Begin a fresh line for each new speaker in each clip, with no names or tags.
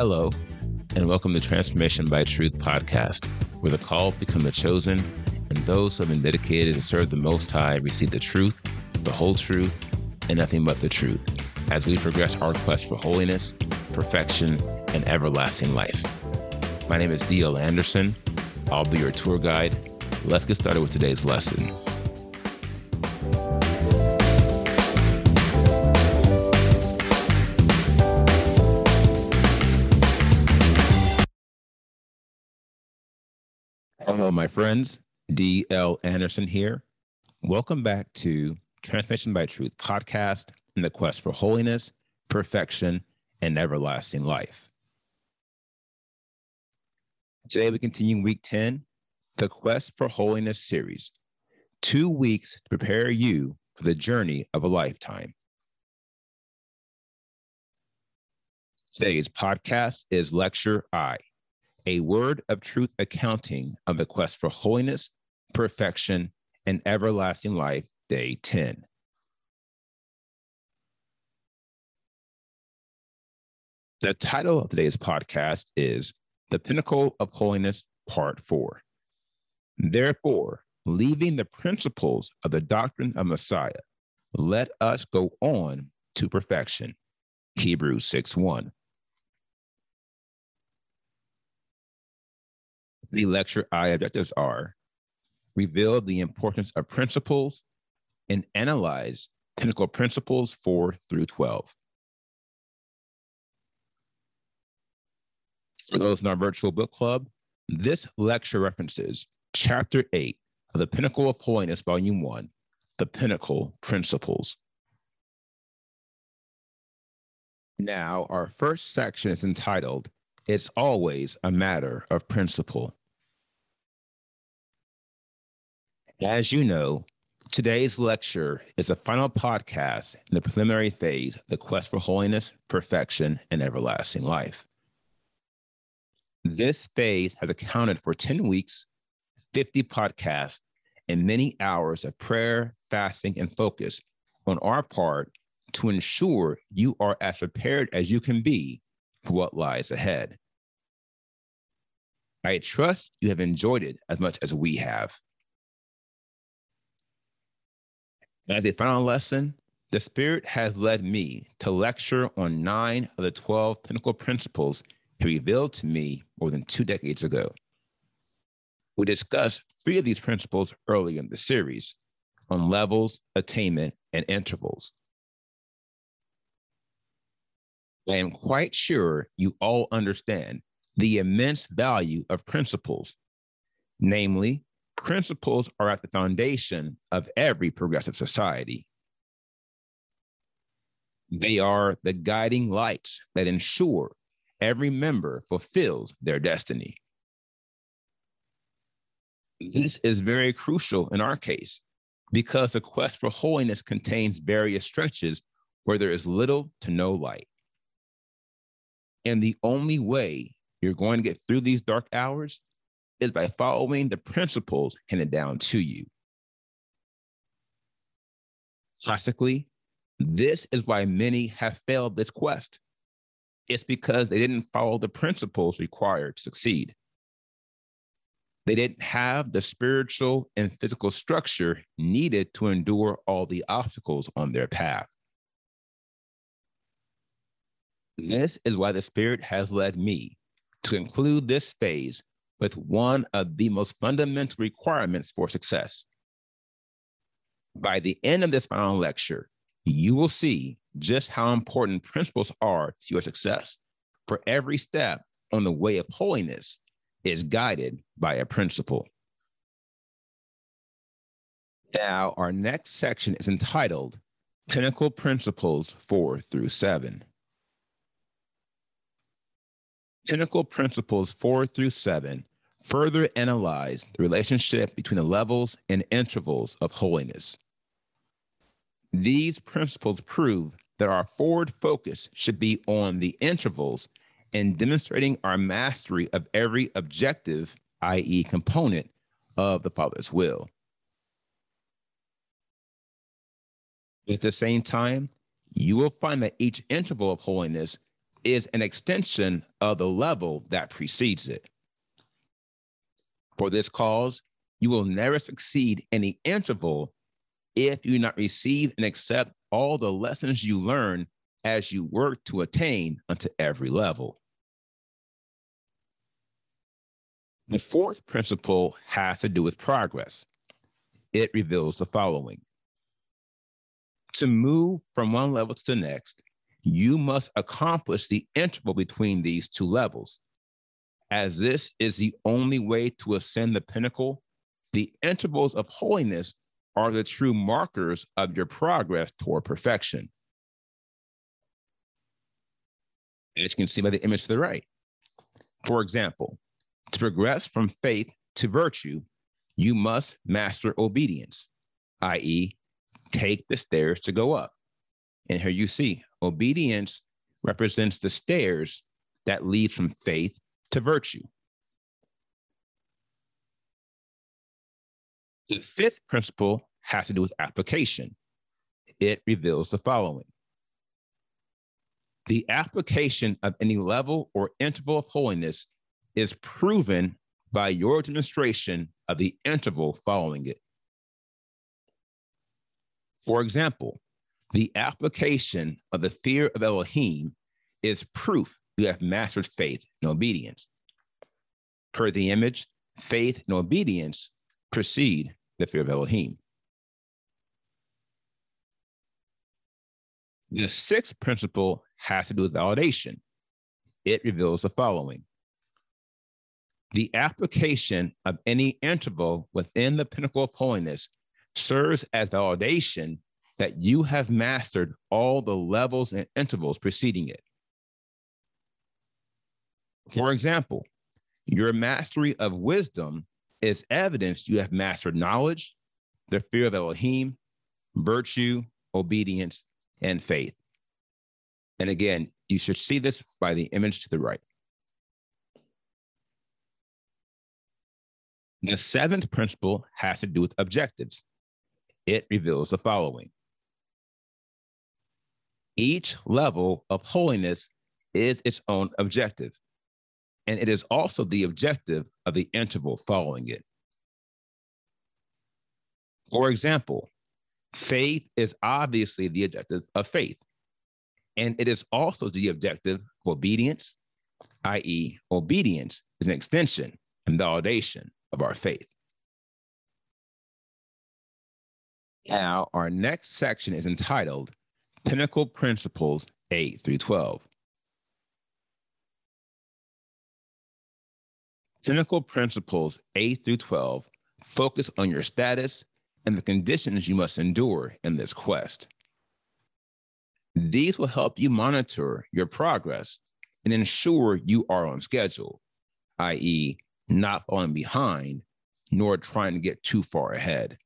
Hello, and welcome to Transformation by Truth podcast, where the called become the chosen, and those who have been dedicated to serve the Most High receive the truth, the whole truth, and nothing but the truth as we progress our quest for holiness, perfection, and everlasting life. My name is D.L. Anderson. I'll be your tour guide. Let's get started with today's lesson. Hello, my friends. D.L. Anderson here. Welcome back to Transmission by Truth podcast and the quest for holiness, perfection, and everlasting life. Today, we continue week 10, the Quest for Holiness series, two weeks to prepare you for the journey of a lifetime. Today's podcast is Lecture I a word of truth accounting of the quest for holiness, perfection, and everlasting life, day 10. The title of today's podcast is The Pinnacle of Holiness, Part 4. Therefore, leaving the principles of the doctrine of Messiah, let us go on to perfection. Hebrews 6 1. The lecture I objectives are reveal the importance of principles and analyze pinnacle principles 4 through 12. For those in our virtual book club, this lecture references chapter 8 of the Pinnacle of Holiness, volume 1, the Pinnacle Principles. Now, our first section is entitled, It's Always a Matter of Principle. As you know, today's lecture is a final podcast in the preliminary phase the quest for holiness, perfection, and everlasting life. This phase has accounted for 10 weeks, 50 podcasts, and many hours of prayer, fasting, and focus on our part to ensure you are as prepared as you can be for what lies ahead. I trust you have enjoyed it as much as we have. As a final lesson, the Spirit has led me to lecture on nine of the 12 pinnacle principles he revealed to me more than two decades ago. We discussed three of these principles early in the series on levels, attainment, and intervals. I am quite sure you all understand the immense value of principles, namely principles are at the foundation of every progressive society. They are the guiding lights that ensure every member fulfills their destiny. This is very crucial in our case because the quest for holiness contains various stretches where there is little to no light. And the only way you're going to get through these dark hours is by following the principles handed down to you. Classically, this is why many have failed this quest. It's because they didn't follow the principles required to succeed. They didn't have the spiritual and physical structure needed to endure all the obstacles on their path. This is why the Spirit has led me to include this phase with one of the most fundamental requirements for success. By the end of this final lecture, you will see just how important principles are to your success. For every step on the way of holiness is guided by a principle. Now, our next section is entitled Pinnacle Principles 4 through 7. Pinnacle Principles 4 through 7 further analyze the relationship between the levels and intervals of holiness. These principles prove that our forward focus should be on the intervals and demonstrating our mastery of every objective, i.e., component of the Father's will. At the same time, you will find that each interval of holiness is an extension of the level that precedes it. For this cause, you will never succeed in the interval if you not receive and accept all the lessons you learn as you work to attain unto every level. The fourth principle has to do with progress. It reveals the following To move from one level to the next, you must accomplish the interval between these two levels. As this is the only way to ascend the pinnacle, the intervals of holiness are the true markers of your progress toward perfection. As you can see by the image to the right. For example, to progress from faith to virtue, you must master obedience, i.e., take the stairs to go up. And here you see obedience represents the stairs that lead from faith to virtue. The fifth principle has to do with application. It reveals the following The application of any level or interval of holiness is proven by your demonstration of the interval following it. For example, the application of the fear of Elohim is proof you have mastered faith and obedience. Per the image, faith and obedience precede the fear of Elohim. The sixth principle has to do with validation. It reveals the following the application of any interval within the pinnacle of holiness serves as validation that you have mastered all the levels and intervals preceding it. For example, your mastery of wisdom is evidence you have mastered knowledge, the fear of Elohim, virtue, obedience, and faith. And again, you should see this by the image to the right. The seventh principle has to do with objectives. It reveals the following each level of holiness is its own objective, and it is also the objective of the interval following it. For example, faith is obviously the objective of faith, and it is also the objective of obedience, i.e., obedience is an extension and validation of our faith. Now, our next section is entitled Pinnacle Principles 8 through 12. Pinnacle Principles 8 through 12 focus on your status and the conditions you must endure in this quest. These will help you monitor your progress and ensure you are on schedule, i.e., not falling behind, nor trying to get too far ahead.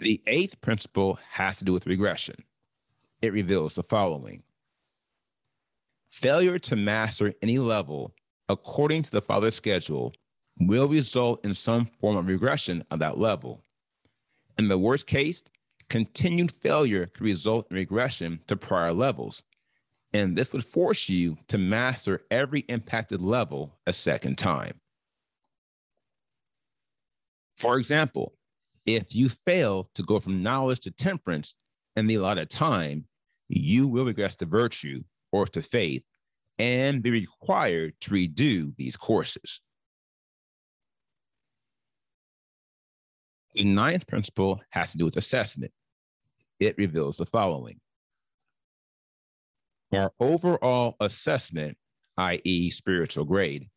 The eighth principle has to do with regression. It reveals the following Failure to master any level according to the Father's schedule will result in some form of regression of that level. In the worst case, continued failure could result in regression to prior levels, and this would force you to master every impacted level a second time. For example, if you fail to go from knowledge to temperance in the allotted time, you will regress to virtue or to faith and be required to redo these courses. The ninth principle has to do with assessment. It reveals the following our overall assessment, i.e., spiritual grade,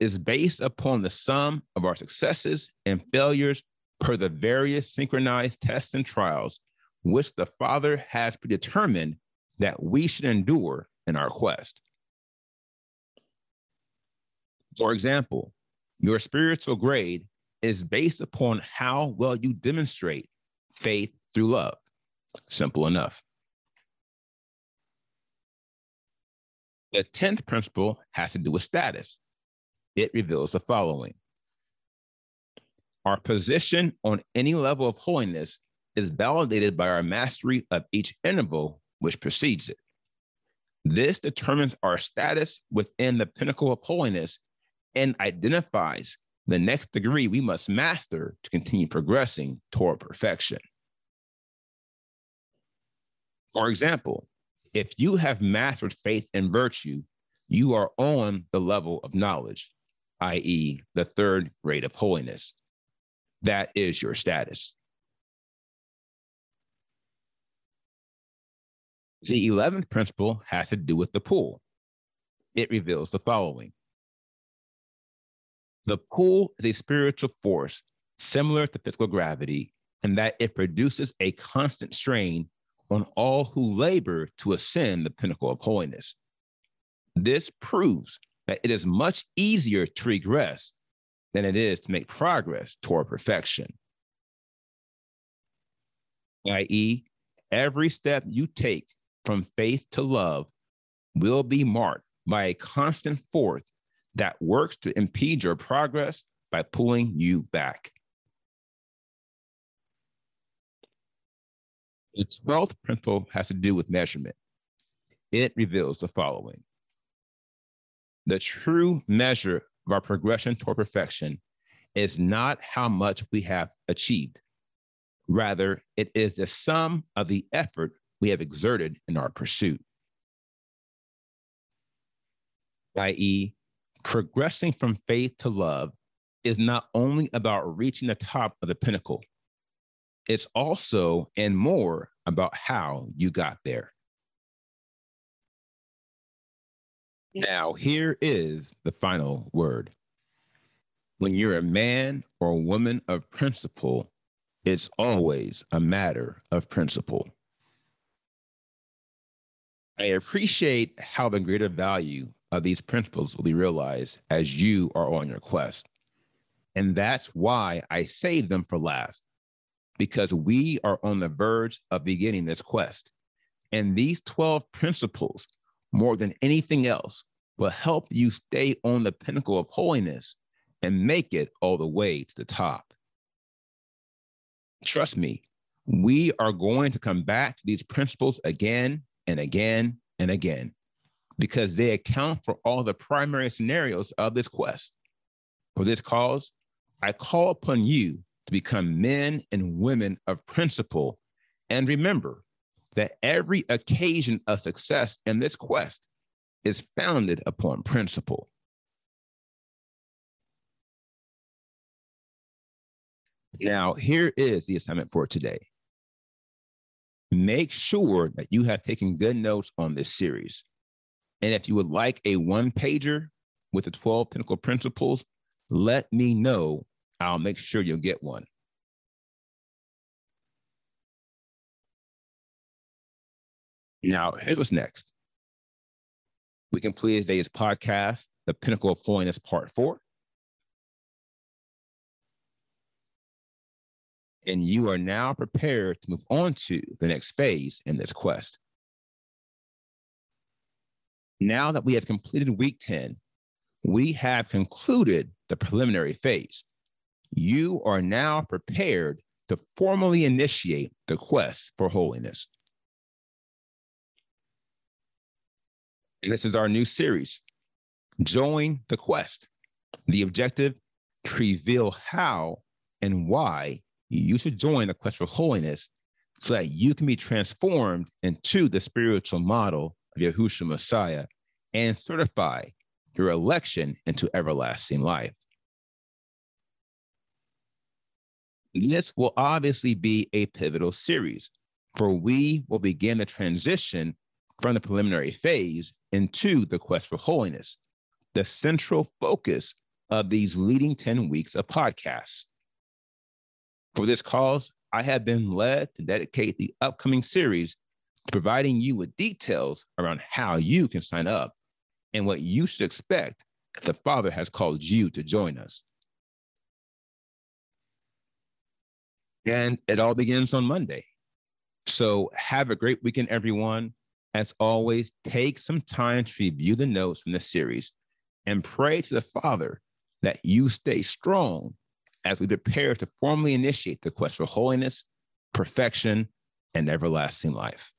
is based upon the sum of our successes and failures per the various synchronized tests and trials which the Father has predetermined that we should endure in our quest. For example, your spiritual grade is based upon how well you demonstrate faith through love. Simple enough. The 10th principle has to do with status. It reveals the following Our position on any level of holiness is validated by our mastery of each interval which precedes it. This determines our status within the pinnacle of holiness and identifies the next degree we must master to continue progressing toward perfection. For example, if you have mastered faith and virtue, you are on the level of knowledge, i.e., the third grade of holiness. That is your status. The 11th principle has to do with the pull. It reveals the following The pull is a spiritual force similar to physical gravity, in that it produces a constant strain on all who labor to ascend the pinnacle of holiness. This proves that it is much easier to regress than it is to make progress toward perfection. I.e., every step you take from faith to love will be marked by a constant force that works to impede your progress by pulling you back. The 12th principle has to do with measurement. It reveals the following The true measure of our progression toward perfection is not how much we have achieved. Rather, it is the sum of the effort we have exerted in our pursuit. I.e., progressing from faith to love is not only about reaching the top of the pinnacle, it's also and more about how you got there. Now, here is the final word. When you're a man or woman of principle, it's always a matter of principle. I appreciate how the greater value of these principles will be realized as you are on your quest. And that's why I saved them for last, because we are on the verge of beginning this quest. And these 12 principles, more than anything else, will help you stay on the pinnacle of holiness and make it all the way to the top. Trust me, we are going to come back to these principles again and again and again because they account for all the primary scenarios of this quest. For this cause, I call upon you to become men and women of principle and remember that every occasion of success in this quest is founded upon principle. Now, here is the assignment for today. Make sure that you have taken good notes on this series. And if you would like a one pager with the 12 pinnacle principles, let me know. I'll make sure you'll get one. Now, here's what's next. We completed today's podcast, The Pinnacle of Holiness, Part Four. And you are now prepared to move on to the next phase in this quest. Now that we have completed week 10, we have concluded the preliminary phase. You are now prepared to formally initiate the quest for holiness. And this is our new series, Join the Quest. The objective to reveal how and why you should join the quest for holiness so that you can be transformed into the spiritual model of Yahushua Messiah and certify your election into everlasting life. This will obviously be a pivotal series, for we will begin the transition from the preliminary phase into the quest for holiness, the central focus of these leading 10 weeks of podcasts. For this cause, I have been led to dedicate the upcoming series to providing you with details around how you can sign up and what you should expect if the Father has called you to join us. And it all begins on Monday. So have a great weekend, everyone. As always, take some time to review the notes from this series and pray to the Father that you stay strong as we prepare to formally initiate the quest for holiness, perfection, and everlasting life.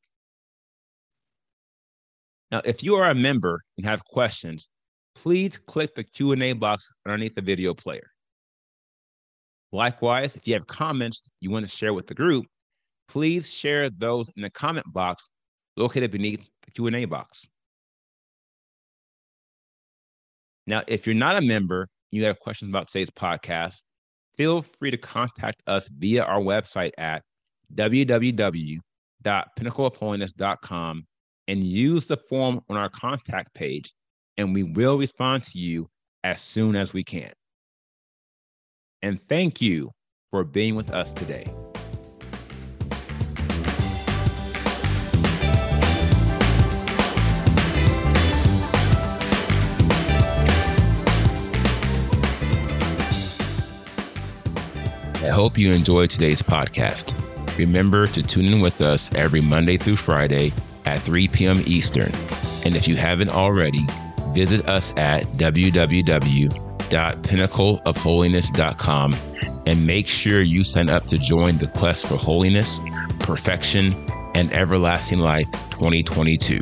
Now, if you are a member and have questions, please click the Q&A box underneath the video player. Likewise, if you have comments you want to share with the group, please share those in the comment box located beneath the Q&A box. Now, if you're not a member, you have questions about today's podcast, feel free to contact us via our website at www.pinnacleofholiness.com and use the form on our contact page, and we will respond to you as soon as we can. And thank you for being with us today. Hope you enjoyed today's podcast. Remember to tune in with us every Monday through Friday at 3 p.m. Eastern. And if you haven't already, visit us at www.pinnacleofholiness.com and make sure you sign up to join the quest for holiness, perfection, and everlasting life 2022.